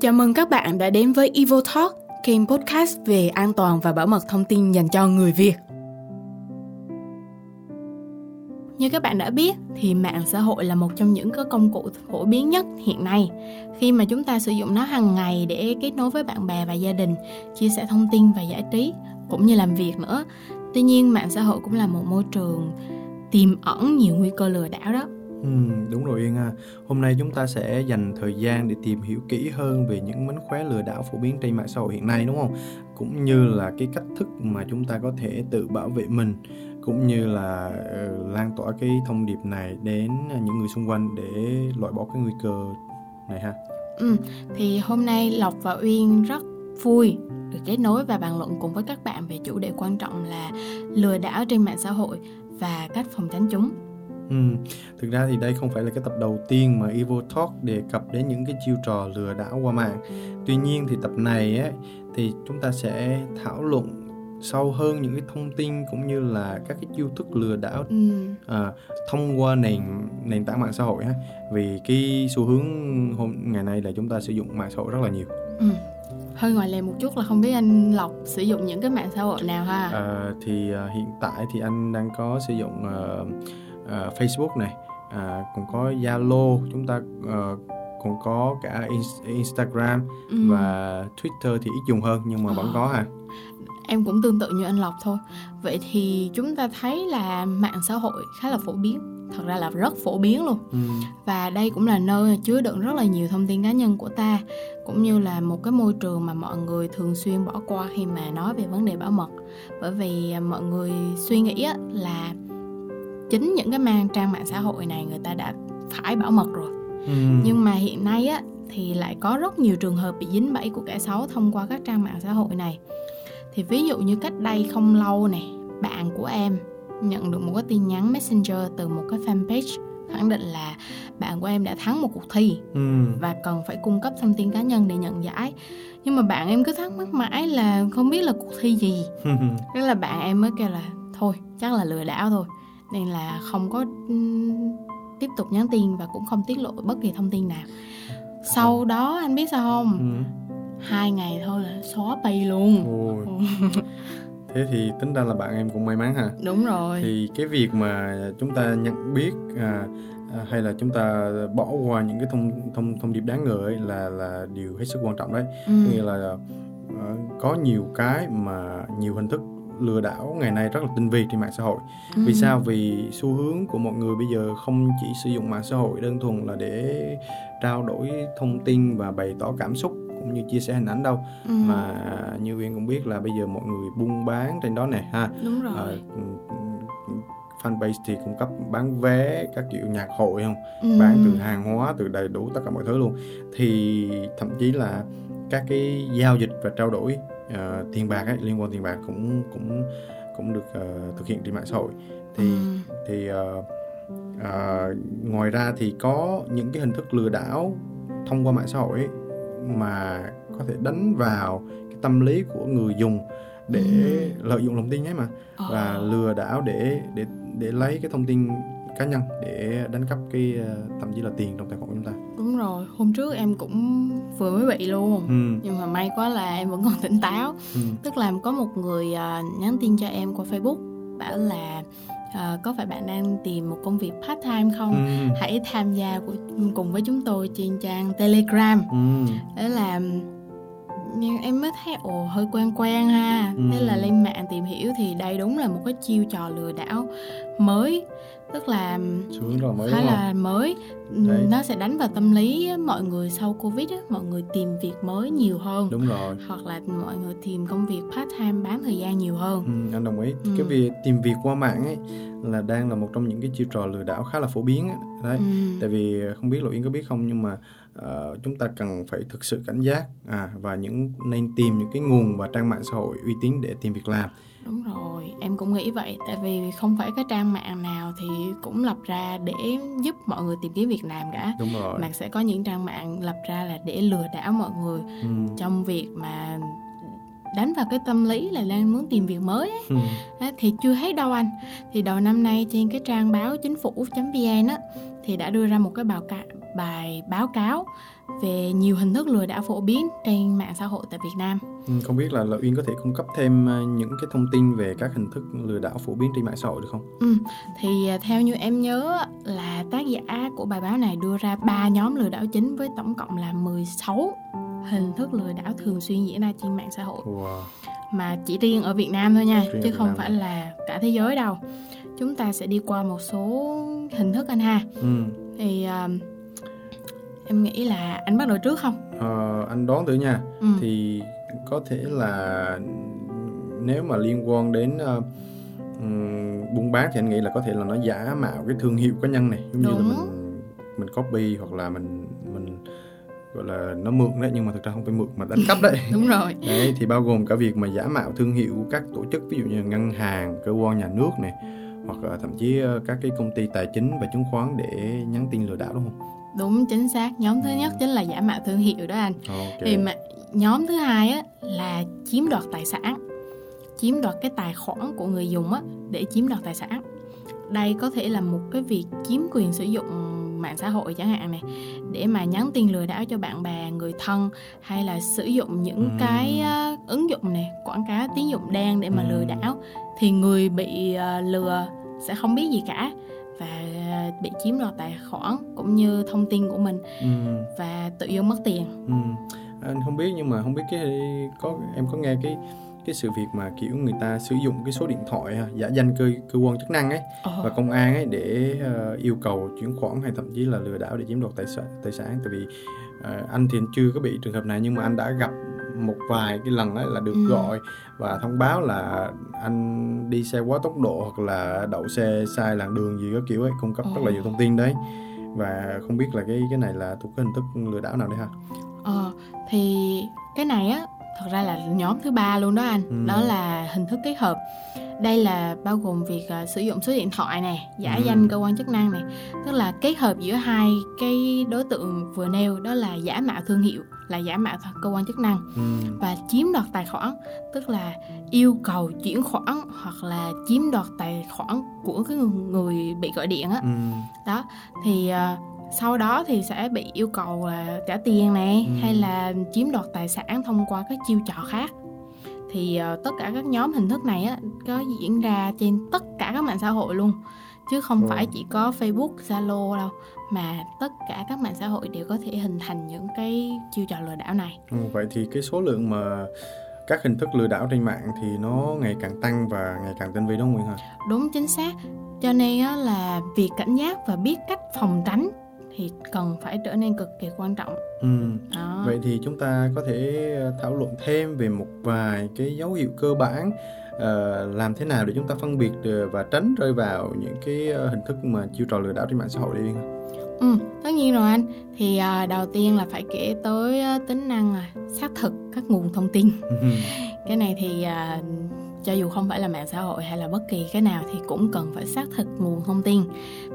Chào mừng các bạn đã đến với Evo Talk, kênh podcast về an toàn và bảo mật thông tin dành cho người Việt. Như các bạn đã biết thì mạng xã hội là một trong những cái công cụ phổ biến nhất hiện nay khi mà chúng ta sử dụng nó hàng ngày để kết nối với bạn bè và gia đình, chia sẻ thông tin và giải trí cũng như làm việc nữa. Tuy nhiên mạng xã hội cũng là một môi trường tiềm ẩn nhiều nguy cơ lừa đảo đó. Ừ, đúng rồi Yên à. Hôm nay chúng ta sẽ dành thời gian để tìm hiểu kỹ hơn về những mánh khóe lừa đảo phổ biến trên mạng xã hội hiện nay đúng không? Cũng như là cái cách thức mà chúng ta có thể tự bảo vệ mình cũng như là uh, lan tỏa cái thông điệp này đến những người xung quanh để loại bỏ cái nguy cơ này ha. Ừ, thì hôm nay Lộc và Uyên rất vui được kết nối và bàn luận cùng với các bạn về chủ đề quan trọng là lừa đảo trên mạng xã hội và cách phòng tránh chúng. Ừ. Thực ra thì đây không phải là cái tập đầu tiên mà Evo Talk đề cập đến những cái chiêu trò lừa đảo qua mạng. Tuy nhiên thì tập này ấy, thì chúng ta sẽ thảo luận sâu hơn những cái thông tin cũng như là các cái chiêu thức lừa đảo ừ. à, thông qua nền nền tảng mạng xã hội ha vì cái xu hướng hôm ngày nay là chúng ta sử dụng mạng xã hội rất là nhiều ừ. hơi ngoài lề một chút là không biết anh lộc sử dụng những cái mạng xã hội nào ha à, thì uh, hiện tại thì anh đang có sử dụng uh, uh, Facebook này uh, cũng có Zalo chúng ta uh, còn có cả Instagram ừ. và Twitter thì ít dùng hơn nhưng mà vẫn có ha. Em cũng tương tự như anh Lộc thôi. Vậy thì chúng ta thấy là mạng xã hội khá là phổ biến thật ra là rất phổ biến luôn. Ừ. và đây cũng là nơi chứa đựng rất là nhiều thông tin cá nhân của ta cũng như là một cái môi trường mà mọi người thường xuyên bỏ qua khi mà nói về vấn đề bảo mật. Bởi vì mọi người suy nghĩ là chính những cái mang trang mạng xã hội này người ta đã phải bảo mật rồi. Ừ. nhưng mà hiện nay á thì lại có rất nhiều trường hợp bị dính bẫy của kẻ xấu thông qua các trang mạng xã hội này. Thì ví dụ như cách đây không lâu này bạn của em nhận được một cái tin nhắn messenger từ một cái fanpage khẳng định là bạn của em đã thắng một cuộc thi ừ. và cần phải cung cấp thông tin cá nhân để nhận giải. Nhưng mà bạn em cứ thắc mắc mãi là không biết là cuộc thi gì. Thế là bạn em mới kêu là thôi chắc là lừa đảo thôi nên là không có tiếp tục nhắn tin và cũng không tiết lộ bất kỳ thông tin nào. Sau đó anh biết sao không? Ừ. hai ngày thôi là xóa pay luôn. Thế thì tính ra là bạn em cũng may mắn ha đúng rồi. Thì cái việc mà chúng ta nhận biết à, à, hay là chúng ta bỏ qua những cái thông thông thông điệp đáng ngờ ấy là là điều hết sức quan trọng đấy. Ừ. nghĩa là uh, có nhiều cái mà nhiều hình thức lừa đảo ngày nay rất là tinh vi trên mạng xã hội. Ừ. vì sao? Vì xu hướng của mọi người bây giờ không chỉ sử dụng mạng xã hội đơn thuần là để trao đổi thông tin và bày tỏ cảm xúc cũng như chia sẻ hình ảnh đâu. Ừ. mà như Uyên cũng biết là bây giờ mọi người buôn bán trên đó nè ha. Đúng rồi. à, fanpage thì cung cấp bán vé các kiểu nhạc hội không? Ừ. bán từ hàng hóa từ đầy đủ tất cả mọi thứ luôn. Thì thậm chí là các cái giao dịch và trao đổi uh, tiền bạc ấy, liên quan tiền bạc cũng cũng cũng được uh, thực hiện trên mạng xã hội thì ừ. thì uh, uh, ngoài ra thì có những cái hình thức lừa đảo thông qua mạng xã hội ấy, mà có thể đánh vào cái tâm lý của người dùng để ừ. lợi dụng lòng tin ấy mà và lừa đảo để để để lấy cái thông tin cá nhân để đánh cắp cái thậm chí là tiền trong tài khoản của chúng ta đúng rồi hôm trước em cũng vừa mới bị luôn ừ. nhưng mà may quá là em vẫn còn tỉnh táo ừ. tức là có một người uh, nhắn tin cho em qua facebook bảo là uh, có phải bạn đang tìm một công việc part time không ừ. hãy tham gia của, cùng với chúng tôi trên trang telegram ừ. đó là nhưng em mới thấy ồ hơi quen quen ha ừ. thế là lên mạng tìm hiểu thì đây đúng là một cái chiêu trò lừa đảo mới tức là khá là mới Đấy. nó sẽ đánh vào tâm lý mọi người sau covid á, mọi người tìm việc mới nhiều hơn đúng rồi hoặc là mọi người tìm công việc part time bán thời gian nhiều hơn ừ, anh đồng ý ừ. cái việc tìm việc qua mạng ấy là đang là một trong những cái chiêu trò lừa đảo khá là phổ biến ấy. đấy ừ. tại vì không biết lộ yến có biết không nhưng mà uh, chúng ta cần phải thực sự cảnh giác à và những nên tìm những cái nguồn và trang mạng xã hội uy tín để tìm việc làm đúng rồi em cũng nghĩ vậy tại vì không phải cái trang mạng nào thì cũng lập ra để giúp mọi người tìm kiếm việc làm cả đúng rồi mà sẽ có những trang mạng lập ra là để lừa đảo mọi người ừ. trong việc mà đánh vào cái tâm lý là đang muốn tìm việc mới ấy. Ừ. thì chưa thấy đâu anh thì đầu năm nay trên cái trang báo chính phủ vn á thì đã đưa ra một cái báo cáo bài báo cáo về nhiều hình thức lừa đảo phổ biến trên mạng xã hội tại Việt Nam. Ừ, không biết là, là Uyên có thể cung cấp thêm ờ, những cái thông tin về các hình thức lừa đảo phổ biến trên mạng xã hội được không? Ừ, thì ờ, theo như em nhớ là tác giả của bài báo này đưa ra ba nhóm lừa đảo chính với tổng cộng là 16 hình thức lừa đảo thường xuyên diễn ra trên mạng xã hội. Wow. Mà chỉ riêng ở Việt Nam thôi nha, riêng chứ không Nam phải là cả thế giới đâu. Chúng ta sẽ đi qua một số hình thức anh ha. Ừ. Thì uh, em nghĩ là anh bắt đầu trước không? Ờ, anh đoán thử nha. Ừ. thì có thể là nếu mà liên quan đến uh, buôn bán thì anh nghĩ là có thể là nó giả mạo cái thương hiệu cá nhân này. Giống Đúng. như là mình mình copy hoặc là mình mình gọi là nó mượn đấy nhưng mà thực ra không phải mượn mà đánh cắp đấy. Đúng rồi. Đấy thì bao gồm cả việc mà giả mạo thương hiệu các tổ chức ví dụ như ngân hàng cơ quan nhà nước này hoặc là thậm chí ờ, các cái công ty tài chính và chứng khoán để nhắn tin lừa đảo đúng không đúng chính xác nhóm thứ nhất chính là giả mạo thương hiệu đó anh okay. thì mà nhóm thứ hai á là chiếm đoạt tài sản chiếm đoạt cái tài khoản của người dùng á để chiếm đoạt tài sản đây có thể là một cái việc chiếm quyền sử dụng mạng xã hội chẳng hạn này để mà nhắn tin lừa đảo cho bạn bè người thân hay là sử dụng những ừ. cái uh, ứng dụng này quảng cáo tín dụng đen để mà ừ. lừa đảo thì người bị uh, lừa sẽ không biết gì cả và bị chiếm đoạt tài khoản cũng như thông tin của mình ừ. và tự do mất tiền ừ. anh không biết nhưng mà không biết cái có em có nghe cái cái sự việc mà kiểu người ta sử dụng cái số điện thoại giả danh cơ cơ quan chức năng ấy oh. và công an ấy để uh, yêu cầu chuyển khoản hay thậm chí là lừa đảo để chiếm đoạt tài sản tài sản tại vì uh, anh thì chưa có bị trường hợp này nhưng mà anh đã gặp một vài cái lần ấy là được ừ. gọi và thông báo là anh đi xe quá tốc độ hoặc là đậu xe sai làn đường gì các kiểu ấy cung cấp rất là nhiều thông tin đấy và không biết là cái cái này là thuộc cái hình thức lừa đảo nào đấy hả? Ờ thì cái này á thật ra là nhóm thứ ba luôn đó anh, ừ. đó là hình thức kết hợp đây là bao gồm việc uh, sử dụng số điện thoại này giả ừ. danh cơ quan chức năng này tức là kết hợp giữa hai cái đối tượng vừa nêu đó là giả mạo thương hiệu là giả mạo cơ quan chức năng ừ. và chiếm đoạt tài khoản tức là yêu cầu chuyển khoản hoặc là chiếm đoạt tài khoản của cái người bị gọi điện á ừ. đó thì uh, sau đó thì sẽ bị yêu cầu là trả tiền này ừ. hay là chiếm đoạt tài sản thông qua các chiêu trò khác thì uh, tất cả các nhóm hình thức này á có diễn ra trên tất cả các mạng xã hội luôn chứ không ừ. phải chỉ có Facebook, Zalo đâu mà tất cả các mạng xã hội đều có thể hình thành những cái chiêu trò lừa đảo này. Ừ, vậy thì cái số lượng mà các hình thức lừa đảo trên mạng thì nó ngày càng tăng và ngày càng tinh vi đúng không Nguyễn hả? Đúng chính xác. Cho nên á, là việc cảnh giác và biết cách phòng tránh thì cần phải trở nên cực kỳ quan trọng. Ừ. Đó. Vậy thì chúng ta có thể thảo luận thêm về một vài cái dấu hiệu cơ bản uh, làm thế nào để chúng ta phân biệt được và tránh rơi vào những cái uh, hình thức mà chiêu trò lừa đảo trên mạng xã hội đi không? Ừ, tất nhiên rồi anh. Thì uh, đầu tiên là phải kể tới uh, tính năng uh, xác thực các nguồn thông tin. Ừ. cái này thì uh, cho dù không phải là mạng xã hội hay là bất kỳ cái nào thì cũng cần phải xác thực nguồn thông tin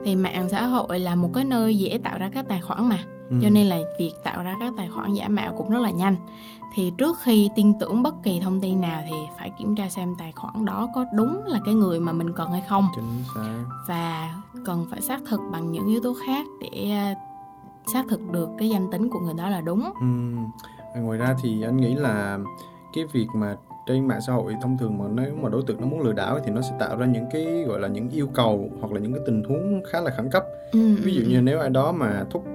thì mạng xã hội là một cái nơi dễ tạo ra các tài khoản mà ừ. cho nên là việc tạo ra các tài khoản giả mạo cũng rất là nhanh thì trước khi tin tưởng bất kỳ thông tin nào thì phải kiểm tra xem tài khoản đó có đúng là cái người mà mình cần hay không Chính xác. và cần phải xác thực bằng những yếu tố khác để ờ, xác thực được cái danh tính của người đó là đúng ừ. ngoài ra thì anh nghĩ là cái việc mà trên mạng xã hội thông thường mà nếu mà đối tượng nó muốn lừa đảo thì nó sẽ tạo ra những cái gọi là những yêu cầu hoặc là những cái tình huống khá là khẩn cấp ừ, ví dụ ừ. như nếu ai đó mà thúc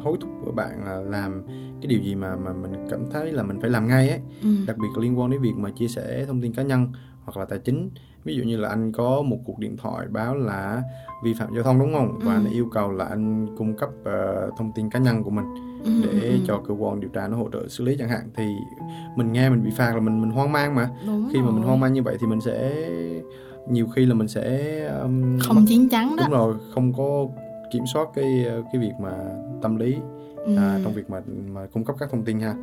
hối thúc của bạn là làm cái điều gì mà mà mình cảm thấy là mình phải làm ngay ấy ừ. đặc biệt liên quan đến việc mà chia sẻ thông tin cá nhân hoặc là tài chính ví dụ như là anh có một cuộc điện thoại báo là vi phạm giao thông đúng không và ừ. anh yêu cầu là anh cung cấp uh, thông tin cá nhân của mình ừ, để ừ. cho cơ quan điều tra nó hỗ trợ xử lý chẳng hạn thì mình nghe mình bị phạt là mình mình hoang mang mà đúng khi rồi. mà mình hoang mang như vậy thì mình sẽ nhiều khi là mình sẽ um, không chín chắn đó đúng rồi không có kiểm soát cái cái việc mà tâm lý ừ. à, trong việc mà mà cung cấp các thông tin ha.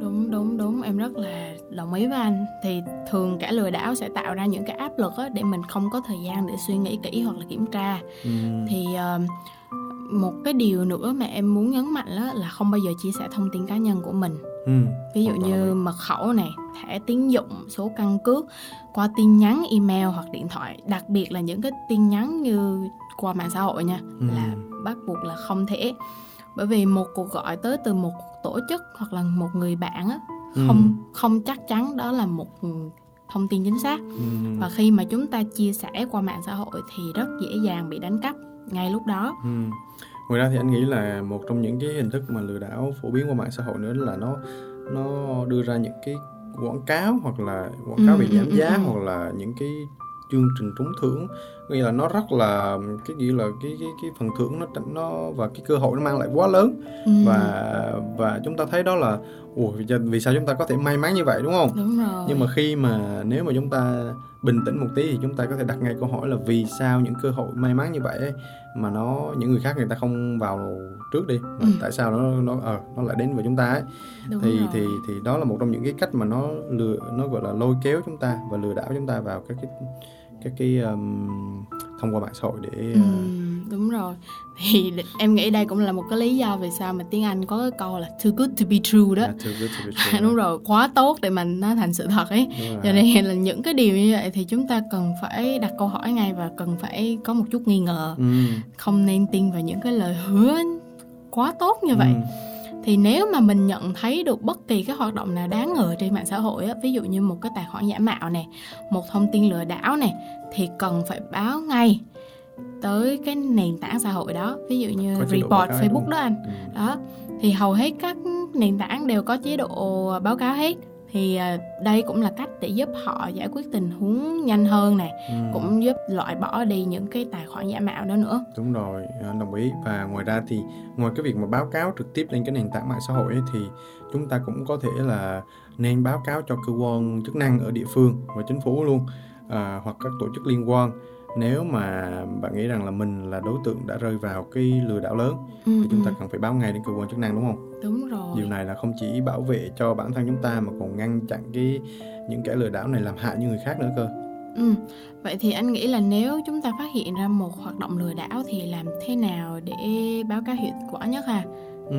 Đúng đúng đúng em rất là đồng ý với anh. Thì thường cả lừa đảo sẽ tạo ra những cái áp lực á, để mình không có thời gian để suy nghĩ kỹ hoặc là kiểm tra. Ừ. thì uh, một cái điều nữa mà em muốn nhấn mạnh đó là không bao giờ chia sẻ thông tin cá nhân của mình. Ừ, ví dụ như mật khẩu này thẻ tín dụng số căn cước qua tin nhắn email hoặc điện thoại. Đặc biệt là những cái tin nhắn như qua mạng xã hội nha ừ. là bắt buộc là không thể bởi vì một cuộc gọi tới từ một tổ chức hoặc là một người bạn á không ừ. không chắc chắn đó là một thông tin chính xác ừ. và khi mà chúng ta chia sẻ qua mạng xã hội thì rất dễ dàng bị đánh cắp ngay lúc đó ừ. ngoài ra thì anh nghĩ là một trong những cái hình thức mà lừa đảo phổ biến qua mạng xã hội nữa là nó nó đưa ra những cái quảng cáo hoặc là quảng cáo ừ, bị giảm ừ, giá ừ, hoặc là những cái chương trình trúng thưởng nghĩa là nó rất là cái gì là cái cái cái phần thưởng nó nó và cái cơ hội nó mang lại quá lớn ừ. và và chúng ta thấy đó là ủa vì sao chúng ta có thể may mắn như vậy đúng không đúng rồi nhưng mà khi mà nếu mà chúng ta bình tĩnh một tí thì chúng ta có thể đặt ngay câu hỏi là vì sao những cơ hội may mắn như vậy ấy, mà nó những người khác người ta không vào trước đi mà ừ. tại sao nó nó ờ nó lại đến với chúng ta ấy Đúng thì rồi. thì thì đó là một trong những cái cách mà nó lừa nó gọi là lôi kéo chúng ta và lừa đảo chúng ta vào các cái các cái um, thông qua mạng xã hội để uh... ừ, đúng rồi. Thì em nghĩ đây cũng là một cái lý do vì sao mà tiếng Anh có cái câu là too good to be true đó. Yeah, too good to be true. đúng rồi quá tốt để mà nó thành sự thật ấy. Cho nên là những cái điều như vậy thì chúng ta cần phải đặt câu hỏi ngay và cần phải có một chút nghi ngờ. Ừ. không nên tin vào những cái lời hứa quá tốt như vậy. Ừ thì nếu mà mình nhận thấy được bất kỳ cái hoạt động nào đáng ngờ trên mạng xã hội á, ví dụ như một cái tài khoản giả mạo này một thông tin lừa đảo này thì cần phải báo ngay tới cái nền tảng xã hội đó ví dụ như report Facebook đó anh. Ừ. đó thì hầu hết các nền tảng đều có chế độ báo cáo hết thì à, đây cũng là cách để giúp họ giải quyết tình huống nhanh hơn nè ừ. cũng giúp loại bỏ đi những cái tài khoản giả mạo đó nữa đúng rồi anh đồng ý và ngoài ra thì ngoài cái việc mà báo cáo trực tiếp lên cái nền tảng mạng xã hội ấy, thì chúng ta cũng có thể là nên báo cáo cho cơ quan chức năng ở địa phương và chính phủ luôn à, hoặc các tổ chức liên quan nếu mà bạn nghĩ rằng là mình là đối tượng đã rơi vào cái lừa đảo lớn ừ, thì chúng ta ừ. cần phải báo ngay đến cơ quan chức năng đúng không? Đúng rồi. Điều này là không chỉ bảo vệ cho bản thân chúng ta mà còn ngăn chặn cái những kẻ lừa đảo này làm hại những người khác nữa cơ. Ừ. Vậy thì anh nghĩ là nếu chúng ta phát hiện ra một hoạt động lừa đảo thì làm thế nào để báo cáo hiệu quả nhất ha? Ừ,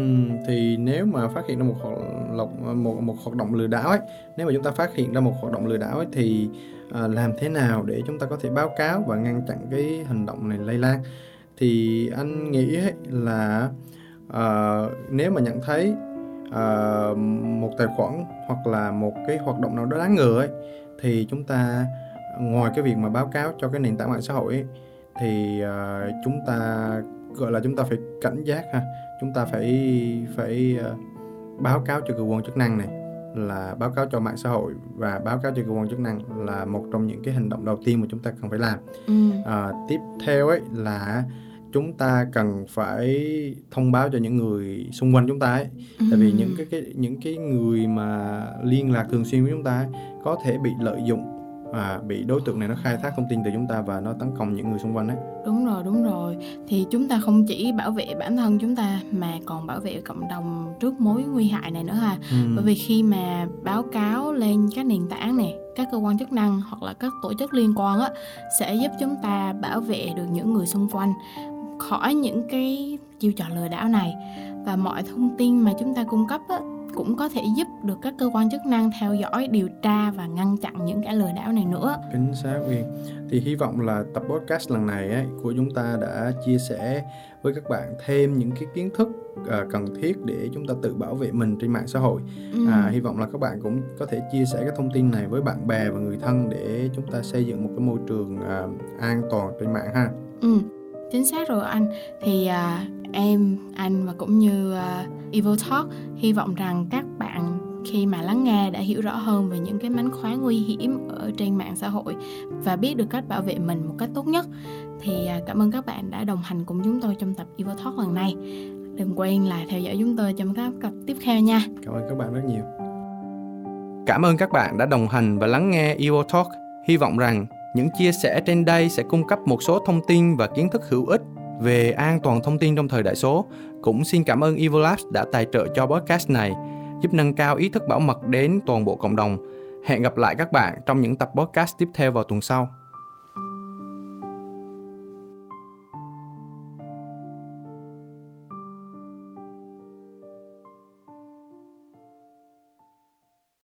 thì nếu mà phát hiện ra một hoạt một, một một hoạt động lừa đảo ấy, nếu mà chúng ta phát hiện ra một hoạt động lừa đảo ấy thì à, làm thế nào để chúng ta có thể báo cáo và ngăn chặn cái hành động này lây lan thì anh nghĩ ấy là à, nếu mà nhận thấy à, một tài khoản hoặc là một cái hoạt động nào đó đáng ngờ ấy thì chúng ta ngoài cái việc mà báo cáo cho cái nền tảng mạng xã hội ấy, thì à, chúng ta gọi là chúng ta phải cảnh giác ha chúng ta phải phải uh, báo cáo cho cơ quan chức năng này là báo cáo cho mạng xã hội và báo cáo cho cơ quan chức năng là một trong những cái hành động đầu tiên mà chúng ta cần phải làm ừ. à, tiếp theo ấy là chúng ta cần phải thông báo cho những người xung quanh chúng ta ấy ừ. tại vì những cái, cái những cái người mà liên lạc thường xuyên với chúng ta ấy, có thể bị lợi dụng à, bị đối tượng này nó khai thác thông tin từ chúng ta và nó tấn công những người xung quanh đấy đúng rồi đúng rồi thì chúng ta không chỉ bảo vệ bản thân chúng ta mà còn bảo vệ cộng đồng trước mối nguy hại này nữa ha ừ. bởi vì khi mà báo cáo lên các nền tảng này các cơ quan chức năng hoặc là các tổ chức liên quan á sẽ giúp chúng ta bảo vệ được những người xung quanh khỏi những cái chiêu trò lừa đảo này và mọi thông tin mà chúng ta cung cấp á, cũng có thể giúp được các cơ quan chức năng theo dõi, điều tra và ngăn chặn những kẻ lừa đảo này nữa. Chính xác Uyên. Thì hy vọng là tập podcast lần này ấy, của chúng ta đã chia sẻ với các bạn thêm những cái kiến thức uh, cần thiết để chúng ta tự bảo vệ mình trên mạng xã hội. Ừ. À, hy vọng là các bạn cũng có thể chia sẻ cái thông tin này với bạn bè và người thân để chúng ta xây dựng một cái môi trường uh, an toàn trên mạng ha. Ừ chính xác rồi anh. Thì à, em anh và cũng như à, Evil Talk hy vọng rằng các bạn khi mà lắng nghe đã hiểu rõ hơn về những cái mánh khóe nguy hiểm ở trên mạng xã hội và biết được cách bảo vệ mình một cách tốt nhất. Thì à, cảm ơn các bạn đã đồng hành cùng chúng tôi trong tập Evil Talk lần này. Đừng quên là theo dõi chúng tôi trong các tập tiếp theo nha. Cảm ơn các bạn rất nhiều. Cảm ơn các bạn đã đồng hành và lắng nghe Evil Talk. Hy vọng rằng những chia sẻ trên đây sẽ cung cấp một số thông tin và kiến thức hữu ích về an toàn thông tin trong thời đại số. Cũng xin cảm ơn Evolabs đã tài trợ cho podcast này, giúp nâng cao ý thức bảo mật đến toàn bộ cộng đồng. Hẹn gặp lại các bạn trong những tập podcast tiếp theo vào tuần sau.